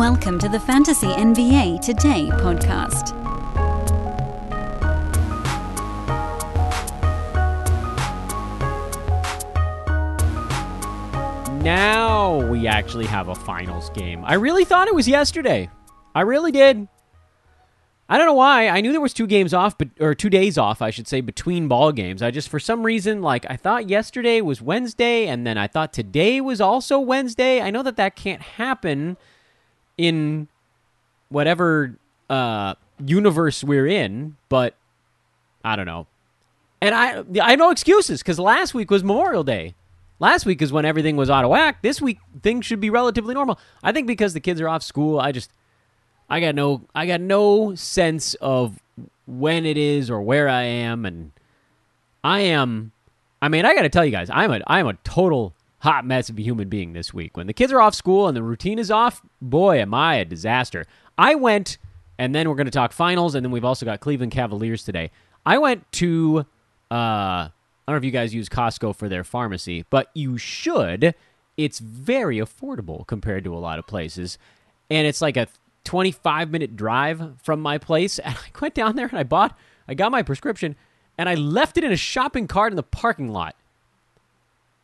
Welcome to the Fantasy NBA Today podcast. Now we actually have a finals game. I really thought it was yesterday. I really did. I don't know why. I knew there was two games off, but or two days off, I should say, between ball games. I just for some reason like I thought yesterday was Wednesday, and then I thought today was also Wednesday. I know that that can't happen in whatever uh, universe we're in, but I don't know. And I I have no excuses because last week was Memorial Day. Last week is when everything was out of whack. This week things should be relatively normal. I think because the kids are off school, I just I got no I got no sense of when it is or where I am and I am I mean, I got to tell you guys, I'm a I'm a total hot mess of a human being this week. When the kids are off school and the routine is off, boy, am I a disaster. I went and then we're going to talk finals and then we've also got Cleveland Cavaliers today. I went to uh I don't know if you guys use Costco for their pharmacy, but you should. It's very affordable compared to a lot of places. And it's like a 25 minute drive from my place. And I went down there and I bought, I got my prescription and I left it in a shopping cart in the parking lot.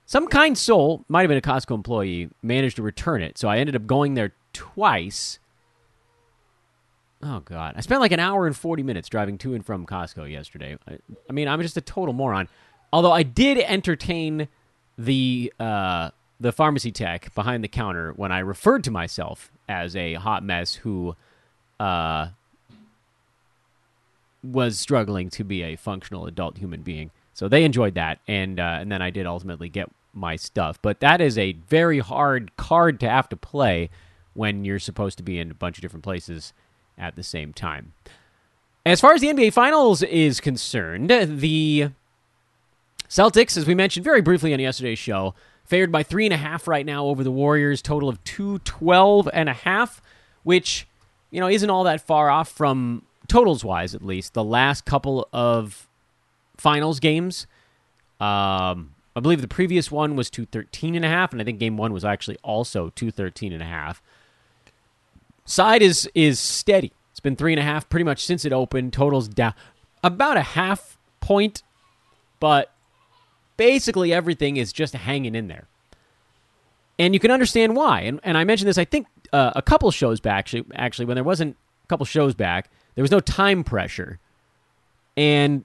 Some kind soul, might have been a Costco employee, managed to return it. So I ended up going there twice. Oh, God. I spent like an hour and 40 minutes driving to and from Costco yesterday. I, I mean, I'm just a total moron. Although I did entertain the uh, the pharmacy tech behind the counter when I referred to myself as a hot mess who uh, was struggling to be a functional adult human being. So they enjoyed that, and uh, and then I did ultimately get my stuff. But that is a very hard card to have to play when you're supposed to be in a bunch of different places at the same time. As far as the NBA Finals is concerned, the Celtics, as we mentioned very briefly on yesterday's show, favored by three and a half right now over the Warriors, total of two twelve and a half, which you know isn't all that far off from totals wise, at least the last couple of finals games. Um, I believe the previous one was 213 and a half, and I think game one was actually also 213 and a half. Side is is steady. It's been three and a half pretty much since it opened. Totals down about a half point, but basically everything is just hanging in there. And you can understand why. And, and I mentioned this, I think, uh, a couple shows back, actually, actually, when there wasn't a couple shows back, there was no time pressure. And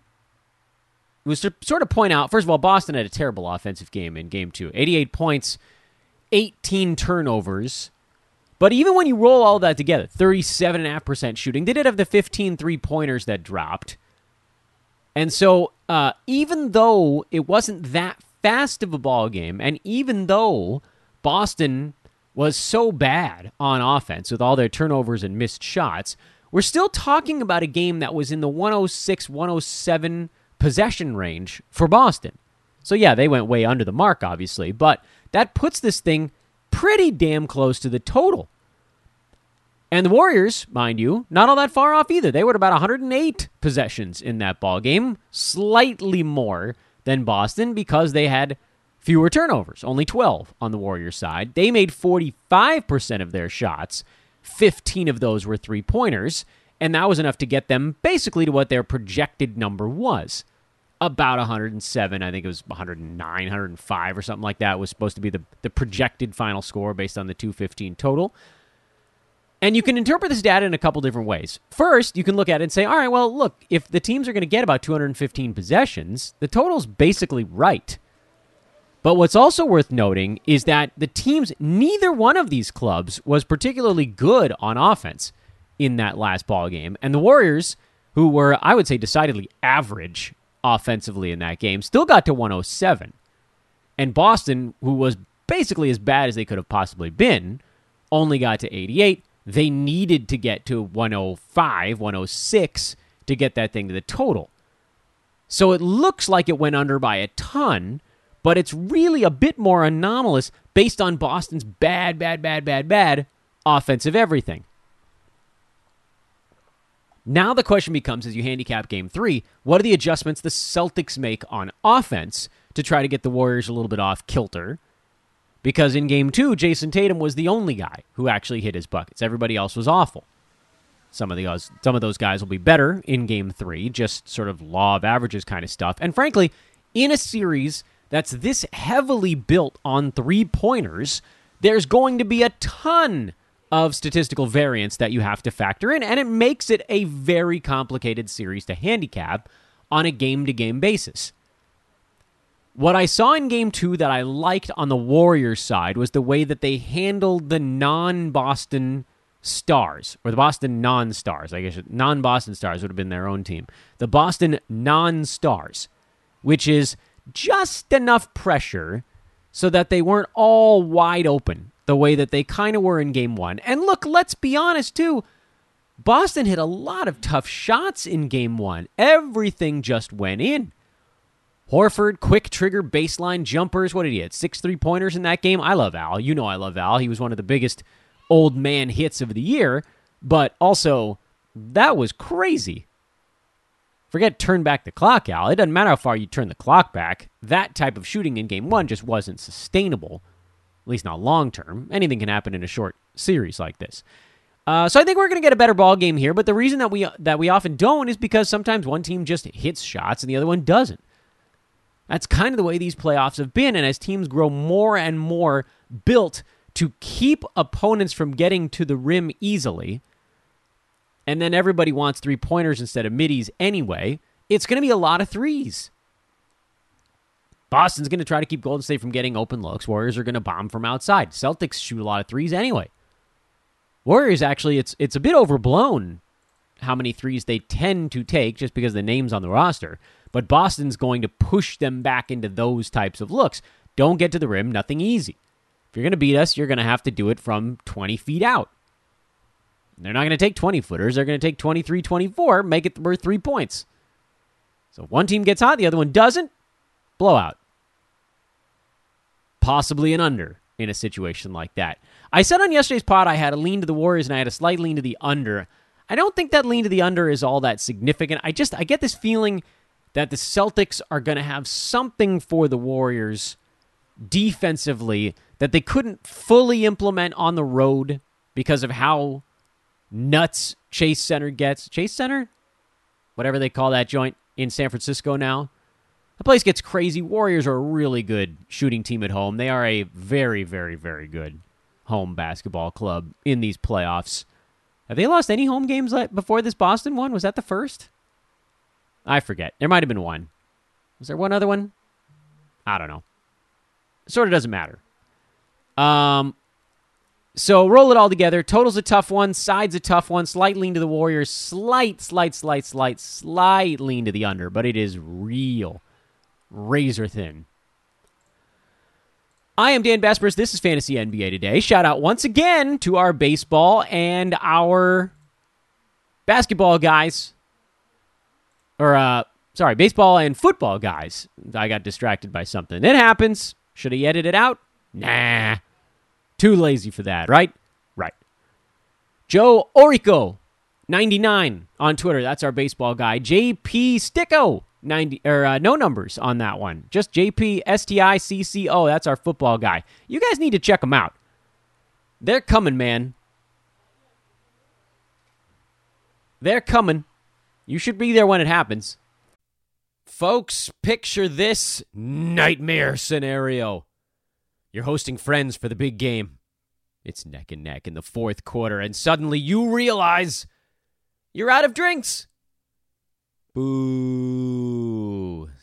was to sort of point out first of all, Boston had a terrible offensive game in game two 88 points, 18 turnovers. But even when you roll all that together, 37.5% shooting, they did have the 15 three pointers that dropped. And so, uh, even though it wasn't that fast of a ball game, and even though Boston was so bad on offense with all their turnovers and missed shots, we're still talking about a game that was in the 106 107 possession range for Boston. So, yeah, they went way under the mark, obviously, but that puts this thing pretty damn close to the total. And the Warriors, mind you, not all that far off either. They were at about 108 possessions in that ball game, slightly more than Boston because they had fewer turnovers, only 12 on the Warriors side. They made 45% of their shots. 15 of those were three-pointers, and that was enough to get them basically to what their projected number was. About 107, I think it was 109, 105 or something like that was supposed to be the, the projected final score based on the 215 total. And you can interpret this data in a couple different ways. First, you can look at it and say, all right, well, look, if the teams are going to get about 215 possessions, the total's basically right. But what's also worth noting is that the teams, neither one of these clubs was particularly good on offense in that last ball game. And the Warriors who were, I would say, decidedly average offensively in that game, still got to 107. And Boston, who was basically as bad as they could have possibly been, only got to 88. They needed to get to 105, 106 to get that thing to the total. So it looks like it went under by a ton, but it's really a bit more anomalous based on Boston's bad, bad, bad, bad, bad offensive everything. Now the question becomes as you handicap game three, what are the adjustments the Celtics make on offense to try to get the Warriors a little bit off kilter? Because in game two, Jayson Tatum was the only guy who actually hit his buckets. Everybody else was awful. Some of the some of those guys will be better in game three, just sort of law of averages kind of stuff. And frankly, in a series that's this heavily built on three pointers, there's going to be a ton of statistical variance that you have to factor in, and it makes it a very complicated series to handicap on a game to game basis. What I saw in game two that I liked on the Warriors side was the way that they handled the non Boston stars, or the Boston non stars. I guess non Boston stars would have been their own team. The Boston non stars, which is just enough pressure so that they weren't all wide open the way that they kind of were in game one. And look, let's be honest too. Boston hit a lot of tough shots in game one. Everything just went in. Horford, quick trigger baseline jumpers. What did he hit? Six three pointers in that game. I love Al. You know I love Al. He was one of the biggest old man hits of the year, but also that was crazy. Forget turn back the clock, Al. It doesn't matter how far you turn the clock back. That type of shooting in game one just wasn't sustainable, at least not long term. Anything can happen in a short series like this. Uh, so I think we're going to get a better ball game here. But the reason that we that we often don't is because sometimes one team just hits shots and the other one doesn't. That's kind of the way these playoffs have been. And as teams grow more and more built to keep opponents from getting to the rim easily, and then everybody wants three pointers instead of middies anyway, it's going to be a lot of threes. Boston's going to try to keep Golden State from getting open looks. Warriors are going to bomb from outside. Celtics shoot a lot of threes anyway. Warriors actually, it's it's a bit overblown how many threes they tend to take just because the names on the roster. But Boston's going to push them back into those types of looks. Don't get to the rim, nothing easy. If you're going to beat us, you're going to have to do it from 20 feet out. They're not going to take 20 footers. They're going to take 23, 24, make it worth three points. So one team gets hot, the other one doesn't. Blowout. Possibly an under in a situation like that. I said on yesterday's pod I had a lean to the Warriors and I had a slight lean to the under. I don't think that lean to the under is all that significant. I just I get this feeling that the Celtics are going to have something for the Warriors defensively that they couldn't fully implement on the road because of how nuts Chase Center gets. Chase Center? Whatever they call that joint in San Francisco now. The place gets crazy. Warriors are a really good shooting team at home. They are a very, very, very good home basketball club in these playoffs. Have they lost any home games before this Boston one? Was that the first? I forget. There might have been one. Was there one other one? I don't know. Sort of doesn't matter. Um, so roll it all together. Total's a tough one. Side's a tough one. Slight lean to the Warriors. Slight, slight, slight, slight, slight lean to the under, but it is real. Razor thin. I am Dan Besbris. This is Fantasy NBA Today. Shout out once again to our baseball and our basketball guys. Or, uh, sorry, baseball and football guys. I got distracted by something. It happens. Should he edit it out? Nah. Too lazy for that, right? Right. Joe Orico, 99 on Twitter. That's our baseball guy. JP Sticco, 90 or uh, no numbers on that one. Just JP S T I C C O. That's our football guy. You guys need to check them out. They're coming, man. They're coming. You should be there when it happens. Folks, picture this nightmare scenario. You're hosting friends for the big game. It's neck and neck in the fourth quarter, and suddenly you realize you're out of drinks. Boo,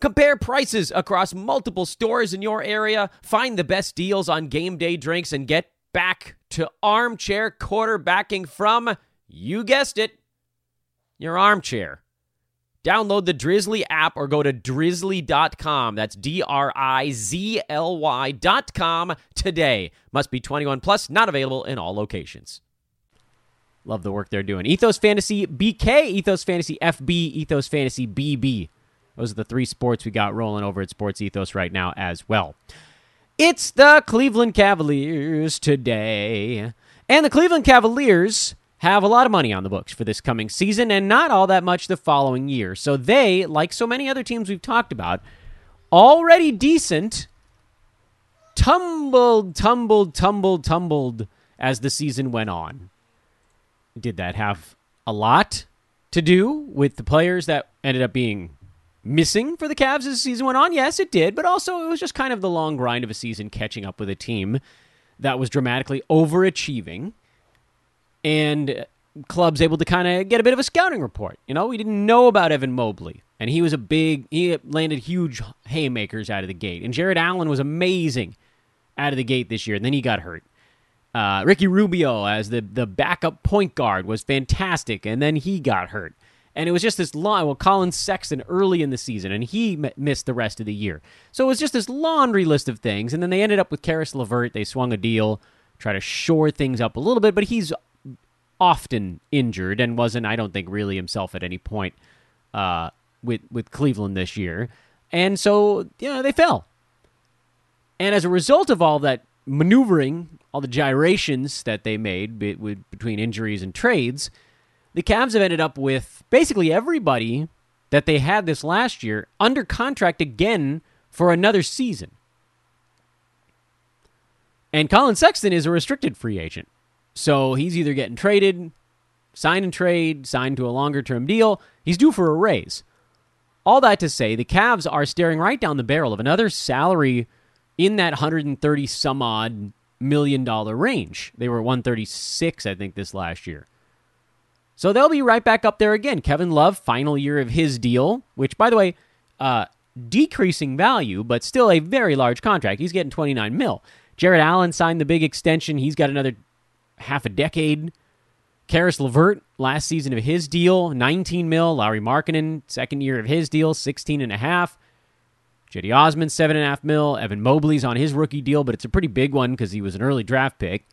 Compare prices across multiple stores in your area, find the best deals on game day drinks, and get back to armchair quarterbacking from, you guessed it, your armchair. Download the Drizly app or go to drizly.com. That's D R I Z L Y.com today. Must be 21 plus, not available in all locations. Love the work they're doing. Ethos Fantasy BK, Ethos Fantasy FB, Ethos Fantasy BB. Those are the three sports we got rolling over at Sports Ethos right now as well. It's the Cleveland Cavaliers today. And the Cleveland Cavaliers have a lot of money on the books for this coming season and not all that much the following year. So they, like so many other teams we've talked about, already decent, tumbled, tumbled, tumbled, tumbled as the season went on. Did that have a lot to do with the players that ended up being missing for the Cavs as the season went on? Yes, it did, but also it was just kind of the long grind of a season catching up with a team that was dramatically overachieving and clubs able to kind of get a bit of a scouting report. You know, we didn't know about Evan Mobley, and he was a big, he landed huge haymakers out of the gate. And Jarrett Allen was amazing out of the gate this year, and then he got hurt. Uh, Ricky Rubio as the, the backup point guard was fantastic, and then he got hurt. And it was just this long, well, Collin Sexton early in the season, and he m- missed the rest of the year. So it was just this laundry list of things. And then they ended up with Caris LeVert. They swung a deal, try to shore things up a little bit, but he's often injured and wasn't, I don't think, really himself at any point uh, with with Cleveland this year. And so, know, they fell. And as a result of all that maneuvering, all the gyrations that they made be, with, between injuries and trades, the Cavs have ended up with basically everybody that they had this last year under contract again for another season. And Collin Sexton is a restricted free agent. So he's either getting traded, signed and trade, signed to a longer term deal. He's due for a raise. All that to say, the Cavs are staring right down the barrel of another salary in that 130 some odd million dollar range. They were 136, I think, this last year. So they'll be right back up there again. Kevin Love, final year of his deal, which, by the way, uh, decreasing value, but still a very large contract. He's getting 29 mil. Jarrett Allen signed the big extension. He's got another half a decade. Caris LeVert, last season of his deal, 19 mil. Lauri Markkanen, second year of his deal, 16 and a half. Cedi Osman, seven and a half mil. Evan Mobley's on his rookie deal, but it's a pretty big one because he was an early draft pick.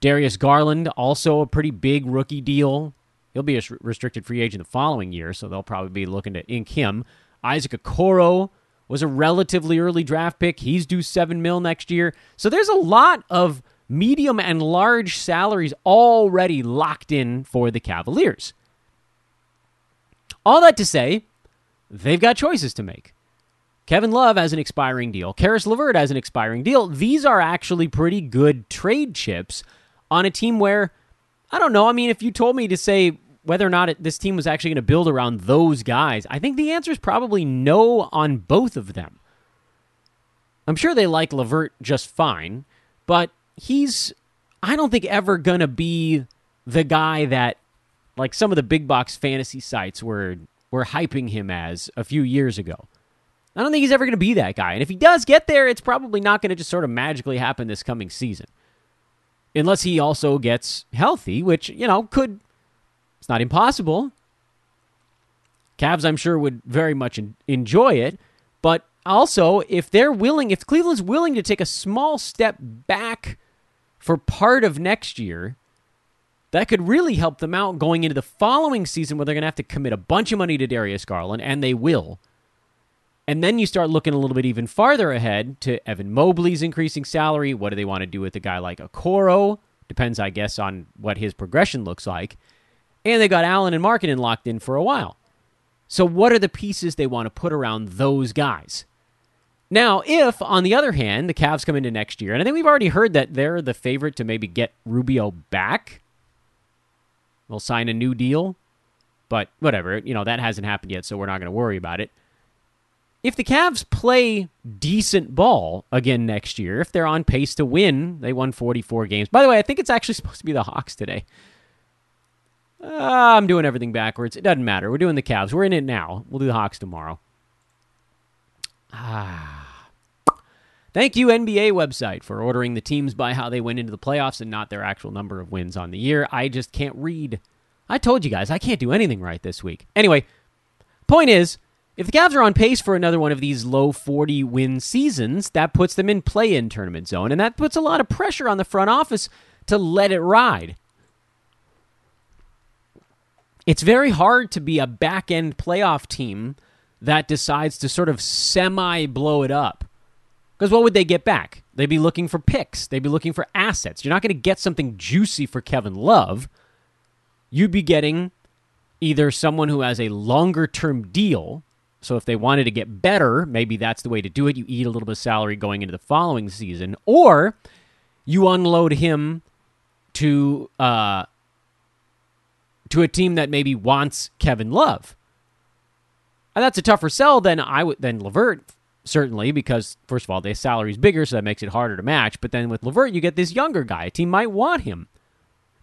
Darius Garland, also a pretty big rookie deal. He'll be a restricted free agent the following year, so they'll probably be looking to ink him. Isaac Okoro was a relatively early draft pick. He's due seven mil next year. So there's a lot of medium and large salaries already locked in for the Cavaliers. All that to say, they've got choices to make. Kevin Love has an expiring deal. Caris LeVert has an expiring deal. These are actually pretty good trade chips on a team where, I don't know, I mean, if you told me to say whether or not it, this team was actually going to build around those guys, I think the answer is probably no on both of them. I'm sure they like LeVert just fine, but he's I don't think ever gonna be the guy that like some of the big box fantasy sites were were hyping him as a few years ago. I don't think he's ever going to be that guy. And if he does get there, it's probably not going to just sort of magically happen this coming season. Unless he also gets healthy, which, you know, could it's not impossible. Cavs I'm sure would very much enjoy it, but also if they're willing, if Cleveland's willing to take a small step back for part of next year, that could really help them out going into the following season where they're going to have to commit a bunch of money to Darius Garland, and they will. And then you start looking a little bit even farther ahead to Evan Mobley's increasing salary. What do they want to do with a guy like Okoro? Depends, I guess, on what his progression looks like. And they got Allen and Markkanen locked in for a while. So, what are the pieces they want to put around those guys? Now, if, on the other hand, the Cavs come into next year, and I think we've already heard that they're the favorite to maybe get Rubio back, they'll sign a new deal. but whatever. You know, that hasn't happened yet, so we're not going to worry about it. If the Cavs play decent ball again next year, if they're on pace to win, they won 44 games. By the way, I think it's actually supposed to be the Hawks today. Uh, I'm doing everything backwards. It doesn't matter. We're doing the Cavs. We're in it now. We'll do the Hawks tomorrow. Ah. Thank you, NBA website, for ordering the teams by how they went into the playoffs and not their actual number of wins on the year. I just can't read. I told you guys, I can't do anything right this week. Anyway, point is, if the Cavs are on pace for another one of these low 40 win seasons, that puts them in play in tournament zone, and that puts a lot of pressure on the front office to let it ride. It's very hard to be a back end playoff team that decides to sort of semi blow it up because what would they get back? They'd be looking for picks. They'd be looking for assets. You're not going to get something juicy for Kevin Love. You'd be getting either someone who has a longer term deal. So if they wanted to get better, maybe that's the way to do it. You eat a little bit of salary going into the following season, or you unload him to uh, to a team that maybe wants Kevin Love. And that's a tougher sell than I would than LeVert certainly because first of all, the salary is bigger, so that makes it harder to match. But then with LeVert, you get this younger guy. A team might want him.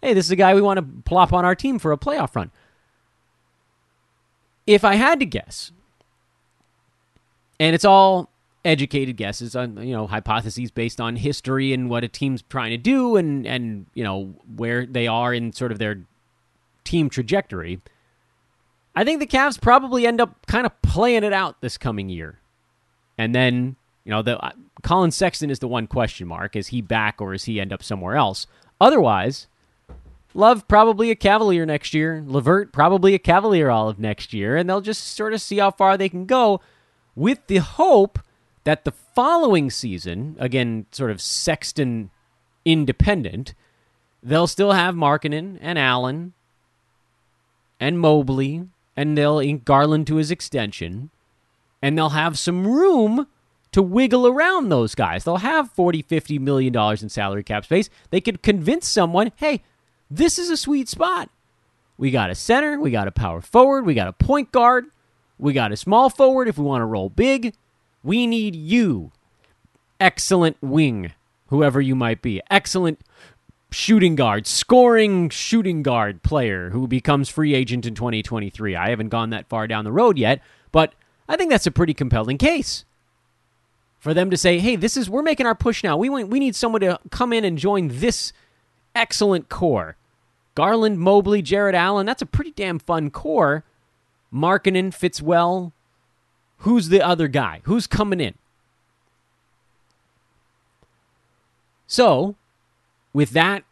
Hey, this is a guy we want to plop on our team for a playoff run. If I had to guess, and it's all educated guesses on you know hypotheses based on history and what a team's trying to do and and you know where they are in sort of their team trajectory. I think the Cavs probably end up kind of playing it out this coming year. And then, you know, the uh, Collin Sexton is the one question mark. Is he back or is he end up somewhere else? Otherwise, Love probably a Cavalier next year. LeVert probably a Cavalier all of next year, and they'll just sort of see how far they can go, with the hope that the following season, again, sort of Sexton independent, they'll still have Markkanen and Allen and Mobley, and they'll ink Garland to his extension, and they'll have some room to wiggle around those guys. They'll have 40, 50 million dollars in salary cap space. They could convince someone, hey, this is a sweet spot. We got a center, we got a power forward, we got a point guard, we got a small forward if we want to roll big. We need you. Excellent wing, whoever you might be. Excellent shooting guard, scoring shooting guard player who becomes free agent in 2023. I haven't gone that far down the road yet, but I think that's a pretty compelling case for them to say, "Hey, this is we're making our push now. We want, we need someone to come in and join this excellent core. Garland, Mobley, Jarrett Allen. That's a pretty damn fun core. Markkanen fits well. Who's the other guy? Who's coming in? So, with that,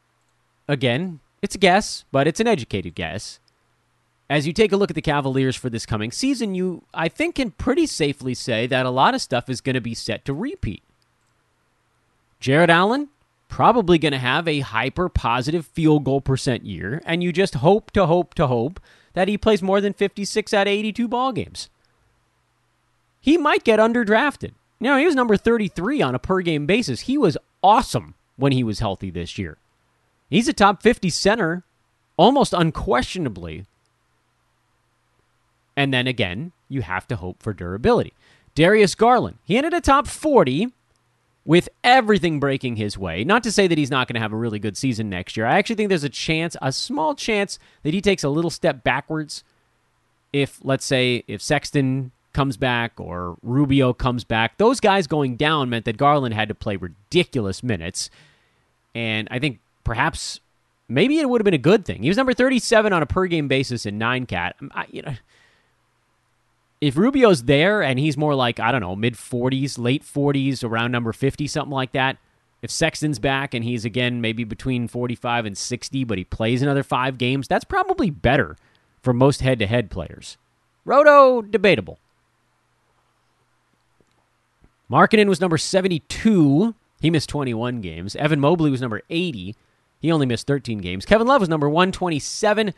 again, it's a guess, but it's an educated guess as you take a look at the Cavaliers for this coming season, you, I think, can pretty safely say that a lot of stuff is going to be set to repeat. Jarrett Allen, probably going to have a hyper positive field goal percent year, and you just hope to hope to hope that he plays more than 56 out of 82 ball games. He might get underdrafted. You know, he was number 33 on a per game basis. He was awesome when he was healthy this year. He's a top 50 center almost unquestionably and then again, you have to hope for durability. Darius Garland, he ended a top 40 with everything breaking his way. Not to say that he's not going to have a really good season next year. I actually think there's a chance, a small chance, that he takes a little step backwards if, let's say, if Sexton comes back or Rubio comes back. Those guys going down meant that Garland had to play ridiculous minutes. And I think perhaps maybe it would have been a good thing. He was number 37 on a per game basis in 9 cat. I, you know, if Rubio's there and he's more like, I don't know, mid 40s, late 40s, around number 50, something like that, if Sexton's back and he's again maybe between 45 and 60, but he plays another five games, that's probably better for most head to head players. Roto, debatable. Markkanen was number 72. He missed 21 games. Evan Mobley was number 80. He only missed 13 games. Kevin Love was number 127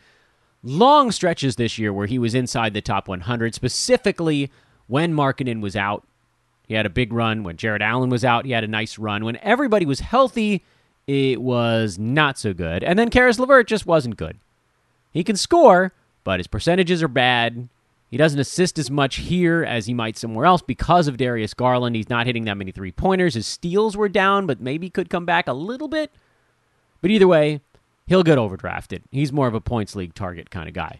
long stretches this year where he was inside the top 100, specifically when Markkanen was out. He had a big run. When Jarrett Allen was out, he had a nice run. When everybody was healthy, it was not so good. And then Caris LeVert just wasn't good. He can score, but his percentages are bad. He doesn't assist as much here as he might somewhere else because of Darius Garland. He's not hitting that many three pointers. His steals were down, but maybe could come back a little bit. But either way, he'll get overdrafted. He's more of a points league target kind of guy.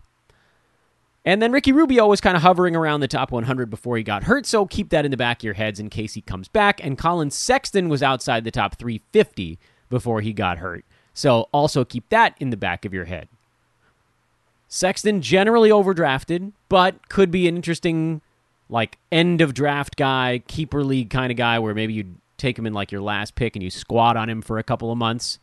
And then Ricky Rubio was kind of hovering around the top 100 before he got hurt, so keep that in the back of your heads in case he comes back. And Collin Sexton was outside the top 350 before he got hurt, so also keep that in the back of your head. Sexton generally overdrafted, but could be an interesting, like, end of draft guy, keeper league kind of guy where maybe you take him in like your last pick and you squat on him for a couple of months.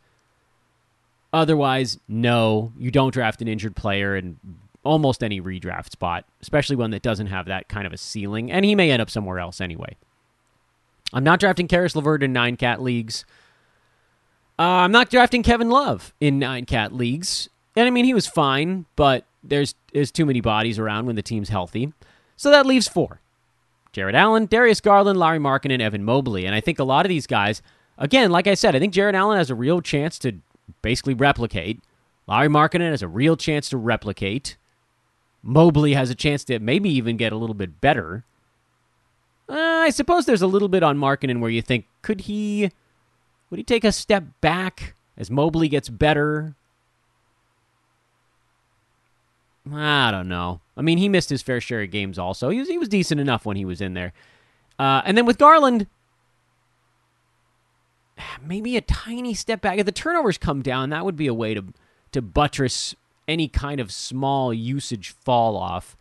Otherwise, no, you don't draft an injured player in almost any redraft spot, especially one that doesn't have that kind of a ceiling, and he may end up somewhere else anyway. I'm not drafting Caris LeVert in nine cat leagues. Uh, I'm not drafting Kevin Love in nine cat leagues, and I mean he was fine, but there's there's too many bodies around when the team's healthy, so that leaves four: Jarrett Allen, Darius Garland, Lauri Markkanen, and Evan Mobley. And I think a lot of these guys, again, like I said, I think Jarrett Allen has a real chance to basically replicate. Lauri Markkanen has a real chance to replicate. Mobley has a chance to maybe even get a little bit better. Uh, I suppose there's a little bit on Markkanen where you think, could he, would he take a step back as Mobley gets better? I don't know. I mean, he missed his fair share of games also. He was, he was decent enough when he was in there. Uh, and then with Garland, maybe a tiny step back. If the turnovers come down, that would be a way to to buttress any kind of small usage fall off.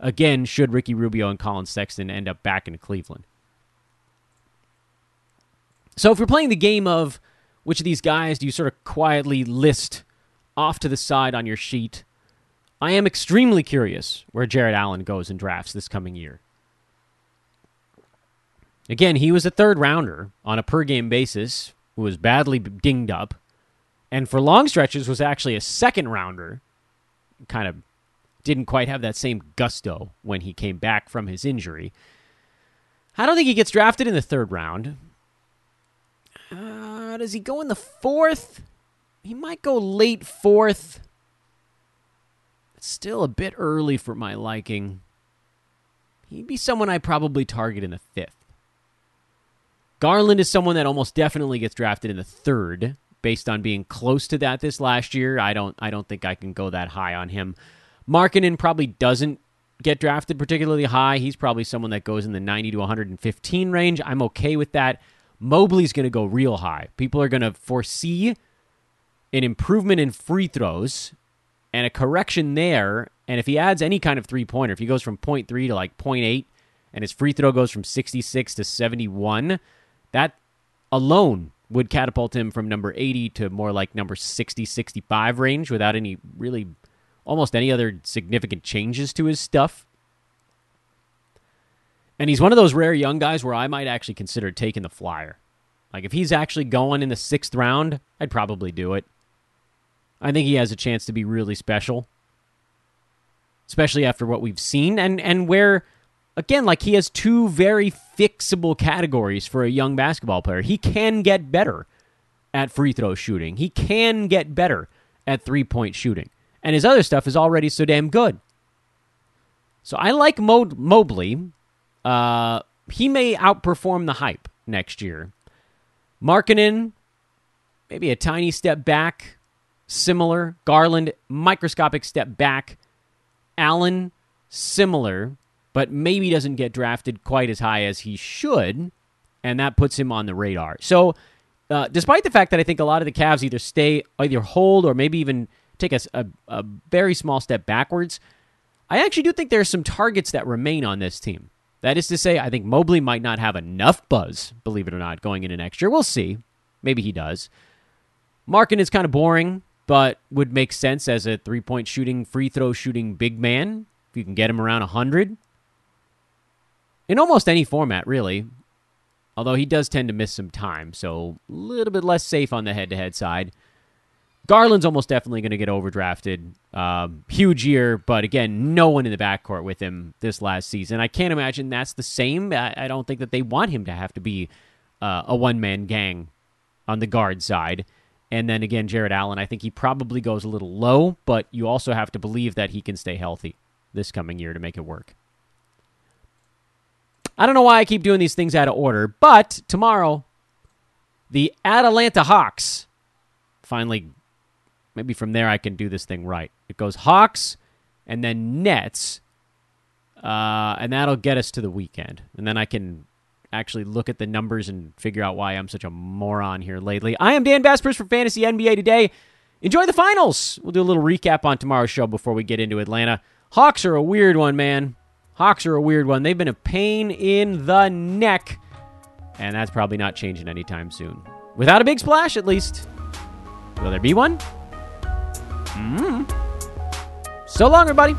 Again, should Ricky Rubio and Collin Sexton end up back in Cleveland. So if you're playing the game of which of these guys do you sort of quietly list off to the side on your sheet, I am extremely curious where Jarrett Allen goes in drafts this coming year. Again, he was a third rounder on a per game basis who was badly dinged up, and for long stretches was actually a second rounder kind of didn't quite have that same gusto when he came back from his injury. I don't think he gets drafted in the third round. Uh, does he go in the fourth? He might go late fourth. Still a bit early for my liking. He'd be someone I probably target in the fifth. Garland is someone that almost definitely gets drafted in the third based on being close to that this last year. I don't I don't think I can go that high on him. Markkanen probably doesn't get drafted particularly high. He's probably someone that goes in the 90 to 115 range. I'm okay with that. Mobley's going to go real high. People are going to foresee an improvement in free throws and a correction there. And if he adds any kind of three pointer, if he goes from 0.3 to like 0.8 and his free throw goes from 66 to 71, that alone would catapult him from number 80 to more like number 60, 65 range without any really almost any other significant changes to his stuff. And he's one of those rare young guys where I might actually consider taking the flyer. Like if he's actually going in the sixth round, I'd probably do it. I think he has a chance to be really special. Especially after what we've seen and, and where again, like he has two very fixable categories for a young basketball player. He can get better at free throw shooting, he can get better at three point shooting. And his other stuff is already so damn good. So I like Mo- Mobley. Uh, he may outperform the hype next year. Markkanen, maybe a tiny step back, similar. Garland, microscopic step back. Allen, similar but maybe doesn't get drafted quite as high as he should, and that puts him on the radar. So, uh, despite the fact that I think a lot of the Cavs either stay, either hold, or maybe even take a, a, a very small step backwards, I actually do think there are some targets that remain on this team. That is to say, I think Mobley might not have enough buzz, believe it or not, going into next year. We'll see. Maybe he does. Markkanen is kind of boring, but would make sense as a three point shooting, free throw shooting big man. If you can get him around 100, in almost any format, really. Although he does tend to miss some time, so a little bit less safe on the head to head side. Garland's almost definitely going to get overdrafted. Um, huge year, but again, no one in the backcourt with him this last season. I can't imagine that's the same. I, I don't think that they want him to have to be uh, a one man gang on the guard side. And then again, Jarrett Allen, I think he probably goes a little low, but you also have to believe that he can stay healthy this coming year to make it work. I don't know why I keep doing these things out of order, but tomorrow, the Atlanta Hawks finally, maybe from there I can do this thing right. It goes Hawks and then Nets, uh, and that'll get us to the weekend. And then I can actually look at the numbers and figure out why I'm such a moron here lately. I am Dan Besbris for Fantasy NBA Today. Enjoy the finals. We'll do a little recap on tomorrow's show before we get into Atlanta. Hawks are a weird one, man. Hawks are a weird one. They've been a pain in the neck, and that's probably not changing anytime soon. Without a big splash, at least. Will there be one? Mm. So long, everybody.